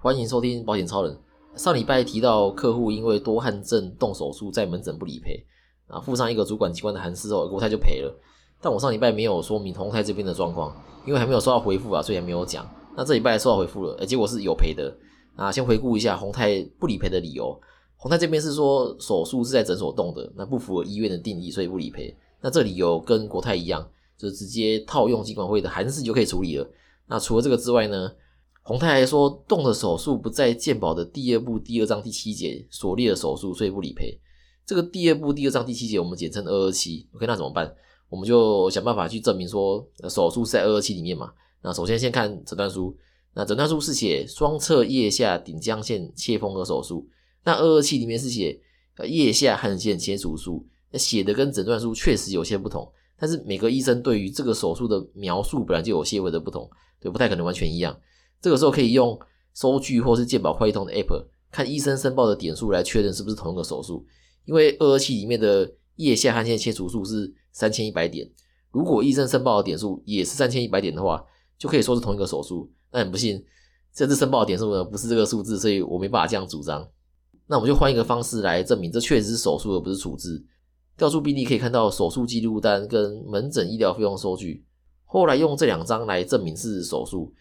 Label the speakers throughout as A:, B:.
A: 欢迎收听保险超人。上礼拜提到客户因为多汗症动手术，在门诊不理赔啊，附上一个主管机关的函示后，国泰就赔了。但我上礼拜没有说明宏泰这边的状况，因为还没有收到回复啊，所以还没有讲。那这礼拜收到回复了，哎，结果是有赔的啊。先回顾一下宏泰不理赔的理由，宏泰这边是说手术是在诊所动的，那不符合医院的定义，所以不理赔。那这理由跟国泰一样，就直接套用监管会的函示就可以处理了。那除了这个之外呢？洪太还说，动的手术不在鉴保的第二部第二章第七节所列的手术，所以不理赔。这个第二部第二章第七节，我们简称二二七。OK，那怎么办？我们就想办法去证明说，手术是在二二七里面嘛。那首先先看诊断书，那诊断书是写双侧腋下顶浆线切缝合手术，那二二七里面是写腋下汗腺切除术，那写的跟诊断书确实有些不同。但是每个医生对于这个手术的描述本来就有些微的不同，对，不太可能完全一样。这个时候可以用收据或是健保快通的 App 看医生申报的点数来确认是不是同一个手术。因为二二七里面的腋下汗腺切除术是三千一百点，如果医生申报的点数也是三千一百点的话，就可以说是同一个手术。那很不幸，这次申报的点数呢不是这个数字，所以我没办法这样主张。那我们就换一个方式来证明这确实是手术而不是处置。调出病历可以看到手术记录单跟门诊医疗费用收据，后来用这两张来证明是手术。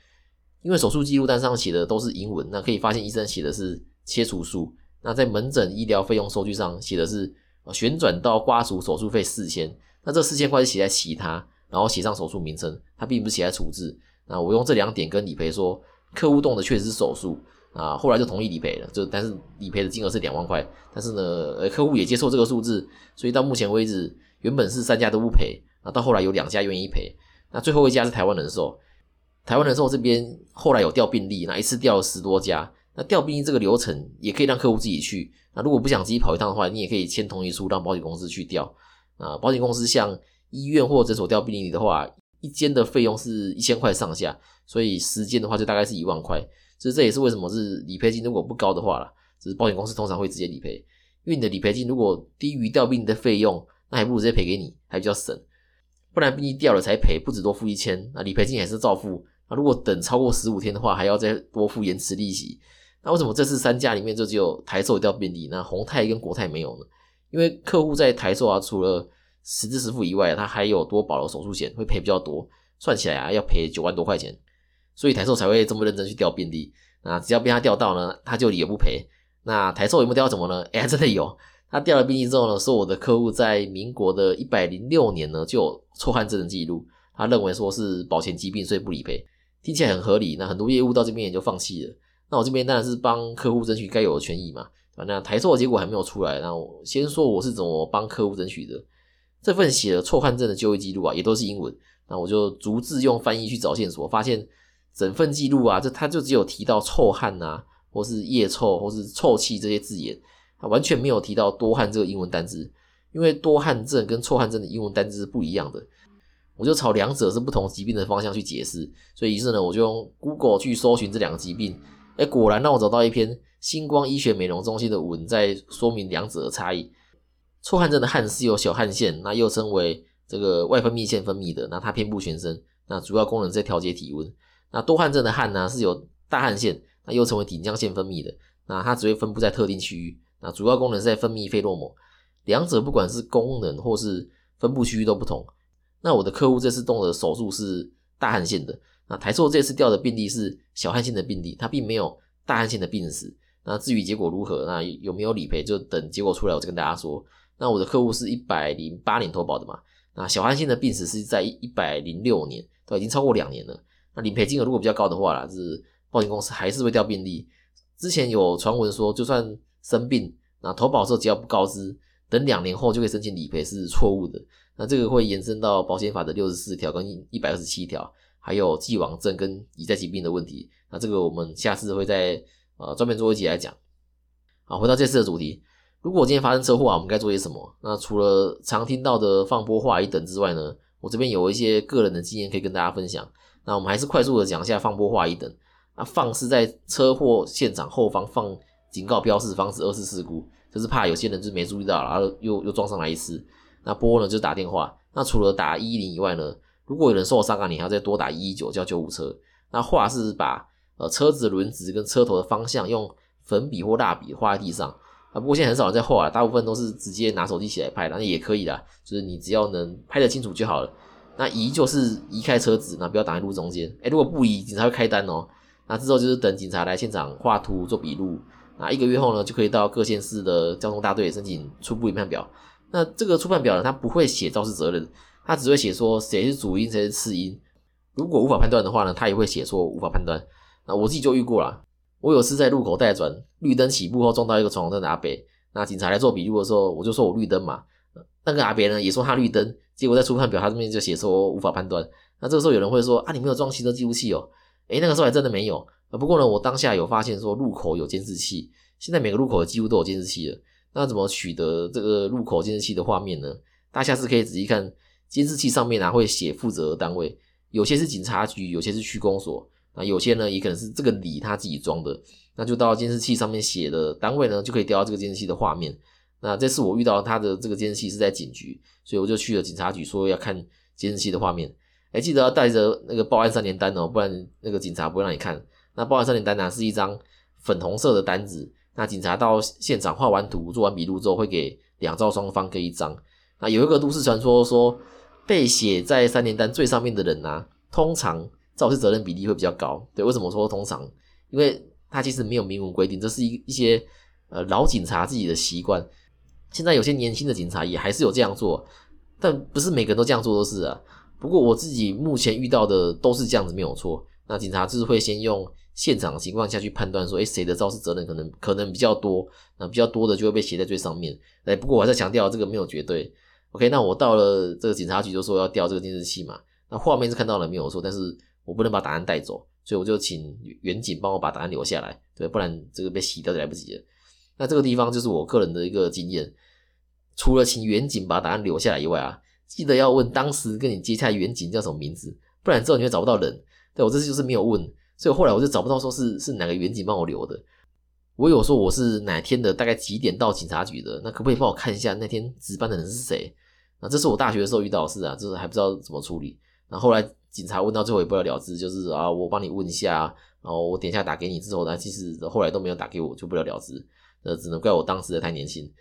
A: 因为手术记录单上写的都是英文，那可以发现医生写的是切除术。那在门诊医疗费用收据上写的是旋转刀刮除手术费四千，那这四千块是写在其他，然后写上手术名称，它并不是写在处置。那我用这两点跟理赔说，客户动的确实是手术啊，后来就同意理赔了。就但是理赔的金额是两万块，但是呢，呃，客户也接受这个数字，所以到目前为止，原本是三家都不赔，啊，到后来有两家愿意赔，那最后一家是台湾人寿。台湾人寿这边后来有调病例，那一次调了十多家。那调病例这个流程也可以让客户自己去。那如果不想自己跑一趟的话，你也可以签同意书让保险公司去调。啊，保险公司向医院或诊所调病例的话，一间的费用是一千块上下，所以时间的话就大概是一万块。所以这也是为什么是理赔金如果不高的话啦，只是保险公司通常会直接理赔，因为你的理赔金如果低于调病的费用，那还不如直接赔给你，还比较省。不然病例调了才赔，不止多付一千，那理赔金也是照付。那如果等超过十五天的话，还要再多付延迟利息。那为什么这次三家里面就只有台寿掉病例，那宏泰跟国泰没有呢？因为客户在台寿啊，除了实支实付以外，他还有多保了手术险，会赔比较多，算起来啊要赔九万多块钱，所以台寿才会这么认真去调病例。那只要被他调到呢，他就理也不赔。那台寿有没有调怎么呢？哎，真的有，他调了病例之后呢，说我的客户在民国的一百零六年呢就有错汗症的记录，他认为说是保险疾病，所以不理赔。听起来很合理，那很多业务到这边也就放弃了。那我这边当然是帮客户争取该有的权益嘛。那台寿的结果还没有出来，那我先说我是怎么帮客户争取的。这份写了错汗症的就医记录啊，也都是英文。那我就逐字用翻译去找线索，发现整份记录啊，这他就只有提到臭汗啊，或是腋臭，或是臭气这些字眼，他完全没有提到多汗这个英文单字。因为多汗症跟臭汗症的英文单字是不一样的。我就朝两者是不同疾病的方向去解释，所以于是呢，我就用 Google 去搜寻这两个疾病，哎，果然让我找到一篇星光医学美容中心的文，在说明两者的差异。臭汗症的汗是由小汗腺，那又称为这个外分泌腺分泌的，那它遍布全身，那主要功能在调节体温。那多汗症的汗呢，是由大汗腺，那又称为顶浆腺分泌的，那它只会分布在特定区域，那主要功能是在分泌费洛蒙。两者不管是功能或是分布区域都不同。那我的客户这次动的手术是大汗腺的，那台硕这次调的病例是小汗腺的病例，他并没有大汗腺的病史。那至于结果如何，那有没有理赔，就等结果出来我再跟大家说。那我的客户是一百零八年投保的嘛，那小汗腺的病史是在一百零六年，都已经超过两年了。那理赔金额如果比较高的话啦，是保险公司还是会调病例。之前有传闻说，就算生病，那投保时候只要不告知，等两年后就可以申请理赔是错误的。那这个会延伸到保险法的六十四条跟一百二十七条，还有既往症跟已在疾病的问题。那这个我们下次会在呃专门做一集来讲。好，回到这次的主题，如果我今天发生车祸啊，我们该做些什么？那除了常听到的放波化一等之外呢，我这边有一些个人的经验可以跟大家分享。那我们还是快速的讲一下放波化一等。那放是在车祸现场后方放警告标示，防止二次事故，就是怕有些人就没注意到，然后又又撞上来一次。那拨呢就打电话。那除了打一一零以外呢，如果有人受了伤啊，你还要再多打一一九叫救护车。那话是把呃车子的轮子跟车头的方向用粉笔或蜡笔画在地上啊。不过现在很少人在画了，大部分都是直接拿手机起来拍，那也可以啦，就是你只要能拍得清楚就好了。那移就是移开车子，那不要挡在路中间。哎，如果不移，警察会开单哦。那之后就是等警察来现场画图做笔录。那一个月后呢，就可以到各县市的交通大队申请初步研判表。那这个初判表呢，它不会写肇事责任，它只会写说谁是主因，谁是次因。如果无法判断的话呢，它也会写说无法判断。那我自己就遇过了，我有次在路口待转，绿灯起步后撞到一个闯红灯的阿北。那警察来做笔录的时候，我就说我绿灯嘛。那个阿北呢也说他绿灯，结果在初判表他这边就写说无法判断。那这个时候有人会说啊，你没有装行车记录器哦？诶，那个时候还真的没有。不过呢，我当下有发现说路口有监视器，现在每个路口几乎都有监视器了。那怎么取得这个入口监视器的画面呢？大家是可以仔细看监视器上面啊，会写负责单位，有些是警察局，有些是区公所，啊，有些呢也可能是这个里他自己装的。那就到监视器上面写的单位呢，就可以调到这个监视器的画面。那这次我遇到他的这个监视器是在警局，所以我就去了警察局，说要看监视器的画面。哎，记得要带着那个报案三联单哦，不然那个警察不会让你看。那报案三联单呢，是一张粉红色的单子。那警察到现场画完图、做完笔录之后，会给两造双方各一张。那有一个都市传说说，被写在三联单最上面的人呢，通常肇事责任比例会比较高。对，为什么说通常？因为他其实没有明文规定，这是一一些呃老警察自己的习惯。现在有些年轻的警察也还是有这样做，但不是每个人都这样做都是啊。不过我自己目前遇到的都是这样子，没有错。那警察就是会先用。现场情况下去判断说，哎，谁的肇事责任可能可能比较多，那比较多的就会被写在最上面。哎，不过我还在强调，这个没有绝对。OK，那我到了这个警察局就说要调这个监视器嘛，那画面是看到了没有错，但是我不能把答案带走，所以我就请远警帮我把答案留下来，对，不然这个被洗掉就来不及了。那这个地方就是我个人的一个经验，除了请远警把答案留下来以外啊，记得要问当时跟你接洽远警叫什么名字，不然之后你会找不到人。对我这次就是没有问。所以后来我就找不到说是是哪个远景帮我留的，我有说我是哪天的大概几点到警察局的，那可不可以帮我看一下那天值班的人是谁？那这是我大学的时候遇到的事啊，就是还不知道怎么处理。那后来警察问到最后也不了了之，就是啊我帮你问一下，然后我等一下打给你之后呢，其实后来都没有打给我，就不了了之。呃，只能怪我当时的太年轻。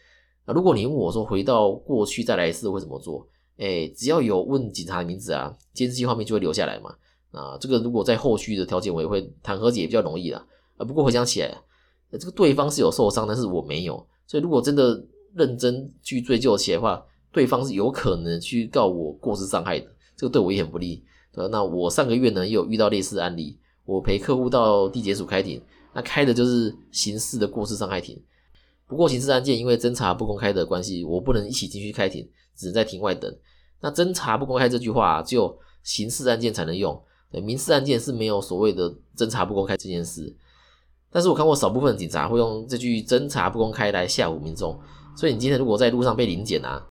A: 那如果你问我说回到过去再来一次会怎么做？哎，只要有问警察的名字啊，监视器画面就会留下来嘛。啊，这个如果在后续的调解委员会谈和解也比较容易啦。啊，不过回想起来，这个对方是有受伤，但是我没有，所以如果真的认真去追究起来的话，对方是有可能去告我过失伤害的，这个对我也很不利。对，那我上个月呢也有遇到类似案例，我陪客户到地检署开庭，那开的就是刑事的过失伤害庭。不过刑事案件因为侦查不公开的关系，我不能一起进去开庭，只能在庭外等。那侦查不公开这句话，只有刑事案件才能用。民事案件是没有所谓的侦查不公开这件事，但是我看过少部分警察会用这句侦查不公开来吓唬民众，所以你今天如果在路上被临检啊，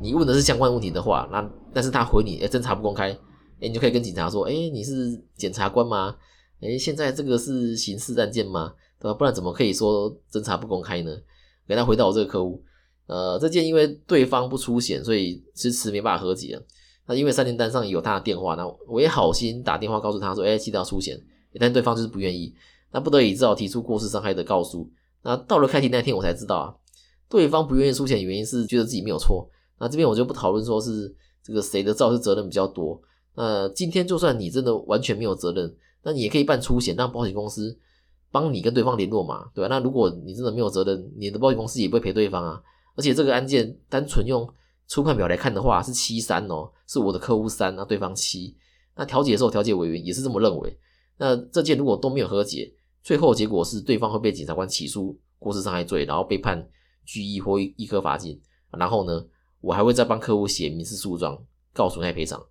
A: 你问的是相关问题的话，那但是他回你，哎，侦查不公开，哎，你就可以跟警察说，哎，你是检察官吗？哎，现在这个是刑事案件吗？对吧？不然怎么可以说侦查不公开呢？给他回到我这个客户，呃，这件因为对方不出险，所以迟迟没办法和解。那因为三联单上有他的电话，那我也好心打电话告诉他说：“哎，记得要出险。”但对方就是不愿意，那不得已只好提出过失伤害的告诉。那到了开庭那天，我才知道啊，对方不愿意出险的原因是觉得自己没有错。那这边我就不讨论说是这个谁的肇事责任比较多。那今天就算你真的完全没有责任，那你也可以办出险，让保险公司帮你跟对方联络嘛，对吧？那如果你真的没有责任，你的保险公司也不会赔对方啊。而且这个案件单纯用。出判表来看的话是七三哦，是我的客户三，那对方七，那调解的时候调解委员也是这么认为。那这件如果都没有和解，最后结果是对方会被检察官起诉过失伤害罪，然后被判拘役或一颗罚金。然后呢，我还会再帮客户写民事诉状告损害赔偿，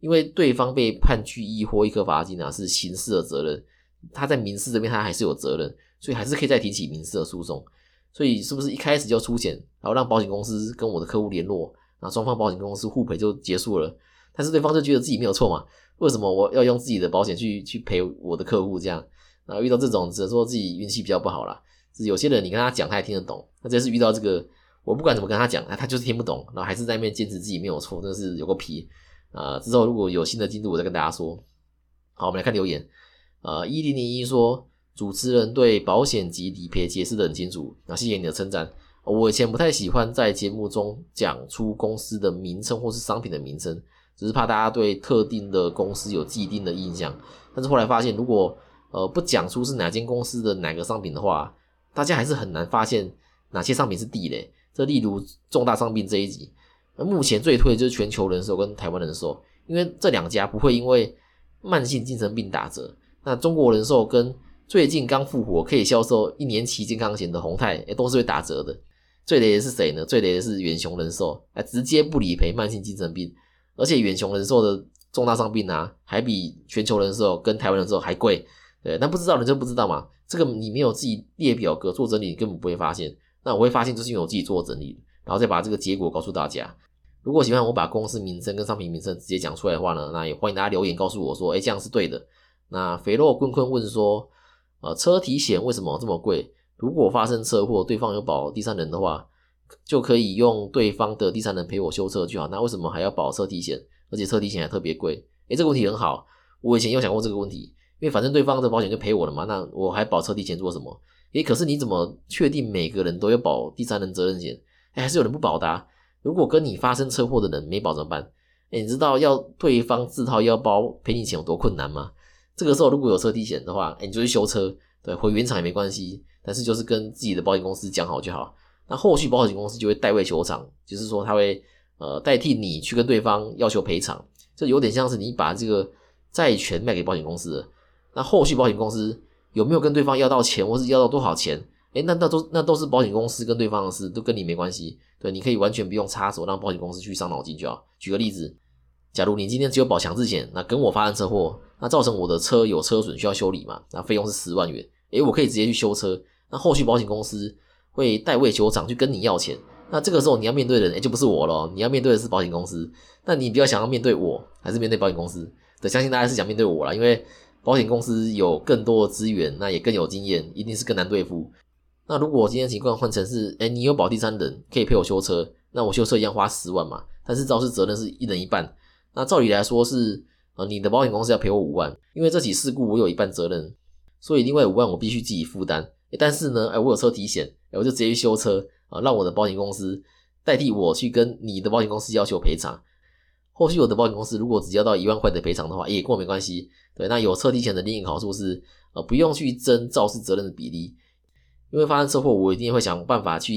A: 因为对方被判拘役或一颗罚金啊是刑事的责任，他在民事这边他还是有责任，所以还是可以再提起民事的诉讼。所以是不是一开始就出险，然后让保险公司跟我的客户联络？那双方保险公司互赔就结束了，但是对方就觉得自己没有错嘛？为什么我要用自己的保险去去赔我的客户？这样，然后遇到这种只能说自己运气比较不好啦。是有些人你跟他讲，他也听得懂。那这次遇到这个，我不管怎么跟他讲，他就是听不懂，然后还是在那边坚持自己没有错，真的是有个皮啊！之后如果有新的进度，我再跟大家说。好，我们来看留言。呃，一零零一说主持人对保险及理赔解释的很清楚，那谢谢你的称赞。我以前不太喜欢在节目中讲出公司的名称或是商品的名称，只是怕大家对特定的公司有既定的印象。但是后来发现，如果呃不讲出是哪间公司的哪个商品的话，大家还是很难发现哪些商品是地雷。这例如重大伤病这一集，目前最推的就是全球人寿跟台湾人寿，因为这两家不会因为慢性精神病打折。那中国人寿跟最近刚复活可以销售一年期健康险的宏泰，诶都是会打折的。最雷的是谁呢？最雷的是远雄人寿，哎，直接不理赔慢性精神病，而且远雄人寿的重大伤病啊，还比全球人寿跟台湾人寿还贵。对，那不知道人就不知道嘛。这个你没有自己列表格做整理，你根本不会发现。那我会发现，就是因为我自己做整理，然后再把这个结果告诉大家。如果喜欢我把公司名称跟商品名称直接讲出来的话呢，那也欢迎大家留言告诉我说，哎，这样是对的。那肥肉坤坤问说，呃，车体险为什么这么贵？如果发生车祸，对方有保第三人的话，就可以用对方的第三人陪我修车就好。那为什么还要保车体险？而且车体险还特别贵？诶，这个问题很好，我以前有想过这个问题，因为反正对方的保险就赔我了嘛，那我还保车体险做什么？诶，可是你怎么确定每个人都要保第三人责任险？诶，还是有人不保的。如果跟你发生车祸的人没保怎么办？诶，你知道要对方自掏腰包赔你钱有多困难吗？这个时候如果有车体险的话，哎，你就去修车，对，回原厂也没关系。但是就是跟自己的保险公司讲好就好。那后续保险公司就会代位求偿，就是说他会呃代替你去跟对方要求赔偿，这有点像是你把这个债权卖给保险公司。那后续保险公司有没有跟对方要到钱，或是要到多少钱？哎，那那都那都是保险公司跟对方的事，都跟你没关系。对，你可以完全不用插手，让保险公司去伤脑筋就好。举个例子，假如你今天只有保强制险，那跟我发生车祸。那造成我的车有车损需要修理嘛？那费用是十万元，诶，我可以直接去修车。那后续保险公司会代位求偿去跟你要钱。那这个时候你要面对的人，诶，就不是我了，你要面对的是保险公司。那你比较想要面对我，还是面对保险公司？对，相信大家是想面对我了，因为保险公司有更多的资源，那也更有经验，一定是更难对付。那如果今天情况换成是，诶，你有保第三人可以陪我修车，那我修车一样花十万嘛？但是肇事责任是一人一半。那照理来说是。呃你的保险公司要赔我五万，因为这起事故我有一半责任，所以另外五万我必须自己负担。但是呢，哎，我有车体险，我就直接去修车啊，让我的保险公司代替我去跟你的保险公司要求赔偿。后续我的保险公司如果只要到一万块的赔偿的话，也跟我没关系。对，那有车体险的另一个好处是，呃，不用去争肇事责任的比例，因为发生车祸，我一定会想办法去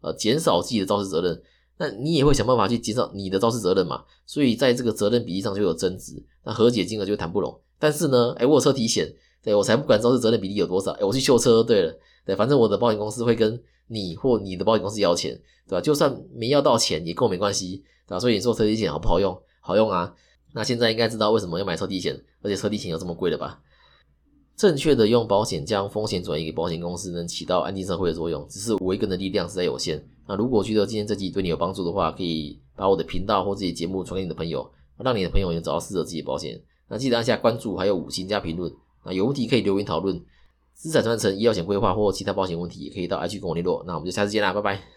A: 呃减少自己的肇事责任。那你也会想办法去减少你的肇事责任嘛？所以在这个责任比例上就有争执，那和解金额就谈不拢。但是呢，哎，我有车体险，对我才不管肇事责任比例有多少，哎，我去修车，对了，对，反正我的保险公司会跟你或你的保险公司要钱，对吧？就算没要到钱也跟我没关系，对吧？所以你说车体险好不好用？好用啊！那现在应该知道为什么要买车体险，而且车体险有这么贵了吧？正确的用保险将风险转移给保险公司，能起到安定社会的作用。只是我一个人的力量实在有限。那如果觉得今天这集对你有帮助的话，可以把我的频道或自己节目传给你的朋友，让你的朋友也找到适合自己的保险。那记得按下关注，还有五星加评论。那有问题可以留言讨论。资产传承、医疗险规划或其他保险问题，也可以到 IG 跟我联络。那我们就下次见啦，拜拜。